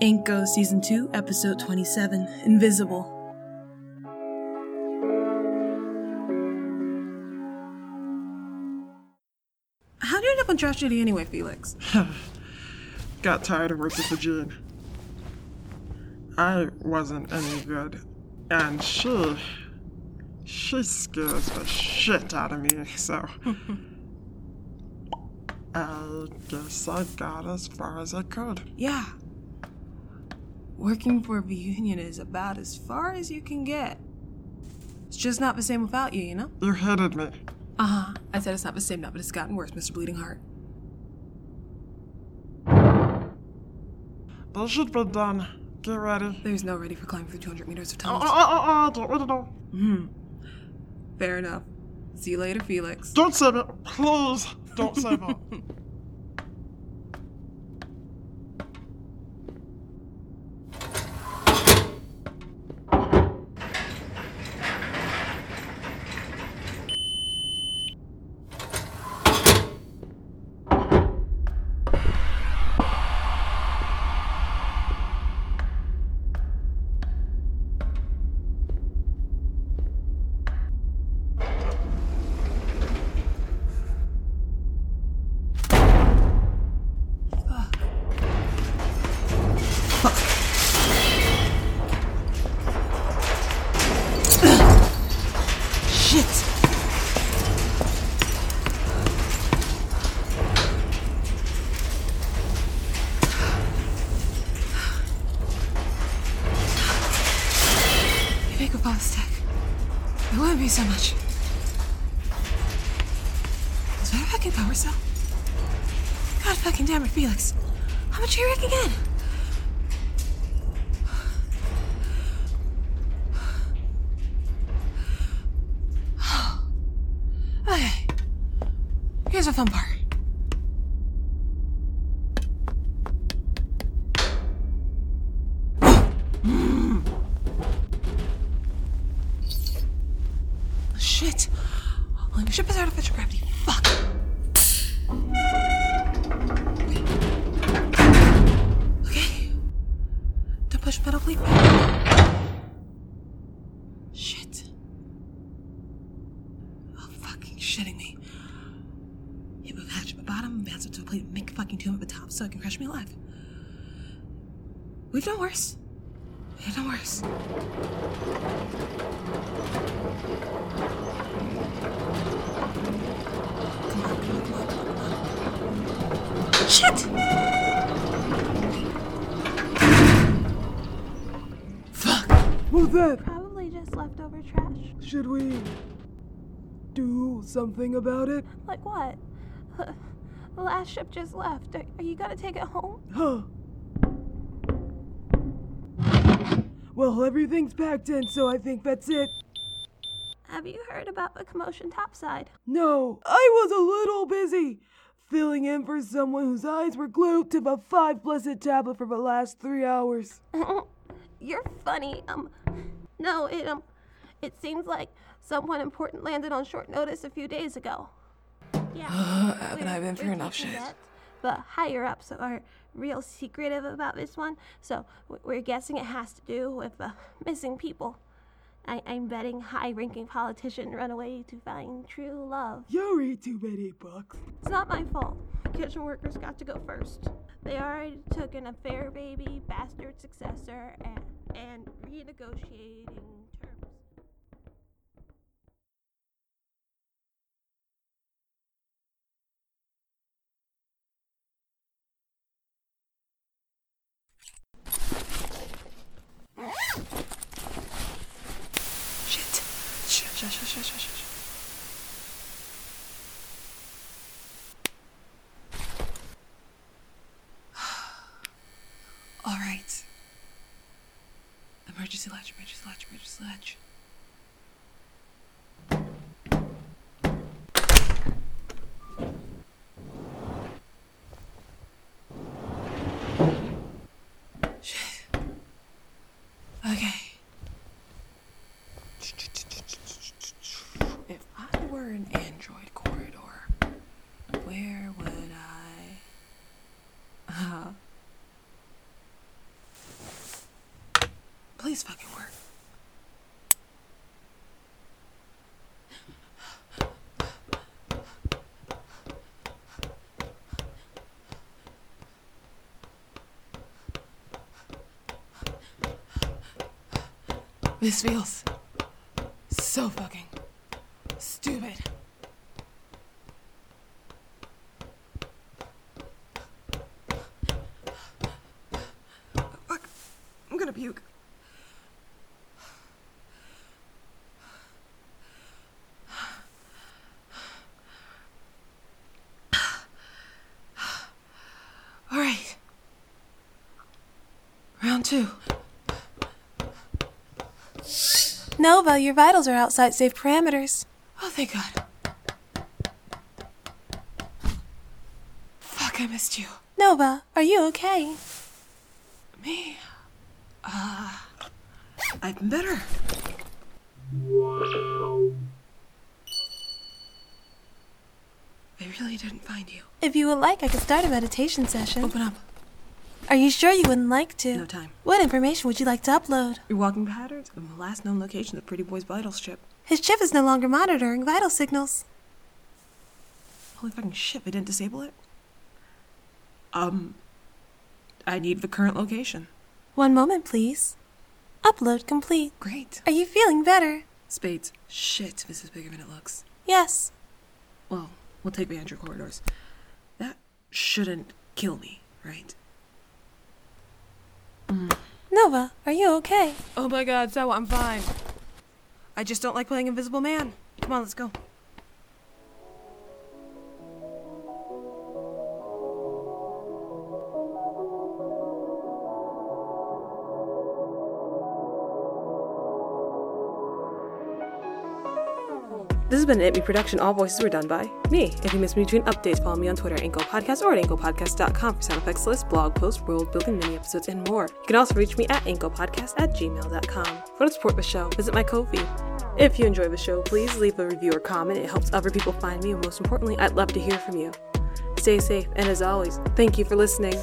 Inco Season 2, Episode 27 Invisible. How'd you end up on trash duty anyway, Felix? Got tired of working for Jean. I wasn't any good. And she. She scares the shit out of me, so. I guess I got as far as I could. Yeah. Working for the union is about as far as you can get. It's just not the same without you, you know? You hated me. Uh huh. I said it's not the same now, but it's gotten worse, Mr. Bleeding Heart. This should be done. Get ready. There's no ready for climbing through 200 meters of tunnels. Uh, uh, uh, oh, tunnels. oh, oh, oh, get ready now. Hmm. Fair enough. See you later, Felix. Don't save it. Please. Don't save it. Shit! Make a boss tech. It wouldn't be so much. Is that a fucking power cell? God fucking damn it, Felix. How much are you raking in? Okay. Here's the fun part. Oh, shit. Only the ship is artificial gravity. Fuck. Okay. Don't push metal plate. Shit. Oh, fucking shitting me. You move hatch at the bottom, bounce it to a plate, and make a fucking tomb at the top so it can crush me alive. We've done worse. We've done worse. Come on, come on, come on, come on, come on. Shit! Fuck. What's that? Probably just leftover trash. Should we do something about it? Like what? The last ship just left. Are, are you gonna take it home? Huh. Well, everything's packed in, so I think that's it. Have you heard about the commotion topside? No, I was a little busy filling in for someone whose eyes were glued to the five blessed tablet for the last three hours. You're funny. Um, no, it um, it seems like someone important landed on short notice a few days ago. Yeah. haven't I been through enough shit? that, But higher ups are real secretive about this one, so we're guessing it has to do with uh, missing people. I- I'm betting high-ranking politician run away to find true love. You read too many books. It's not my fault. Kitchen workers got to go first. They already took an affair baby, bastard successor, and, and renegotiating terms. Shit. Shit, shit, shit, shit, shit. All right. Emergency latch, emergency latch, emergency latch. Shit. Okay. If I were an android corridor, where would I? Uh, Please fucking work. This feels so fucking stupid. Fuck. I'm gonna puke. All right. Round two. Nova, your vitals are outside safe parameters. Oh, thank God. Fuck, I missed you. Nova, are you okay? Me? Uh, I've been better. I really didn't find you. If you would like, I could start a meditation session. Open up. Are you sure you wouldn't like to? No time. What information would you like to upload? Your walking patterns and the last known location of Pretty Boy's vital strip. His chip is no longer monitoring vital signals. Holy fucking shit, they didn't disable it? Um, I need the current location. One moment, please. Upload complete. Great. Are you feeling better? Spades. Shit, this is bigger than it looks. Yes. Well, we'll take me under corridors. That shouldn't kill me, right? Are you okay? Oh my god, so I'm fine. I just don't like playing Invisible Man. Come on, let's go. This has been an ITME production. All voices were done by me. If you miss me between updates, follow me on Twitter at Inco Podcast or at IncoPodcast.com for sound effects lists, blog posts, world building, mini episodes, and more. You can also reach me at IncoPodcast at gmail.com. You want to support the show, visit my Ko-fi. If you enjoy the show, please leave a review or comment. It helps other people find me, and most importantly, I'd love to hear from you. Stay safe, and as always, thank you for listening.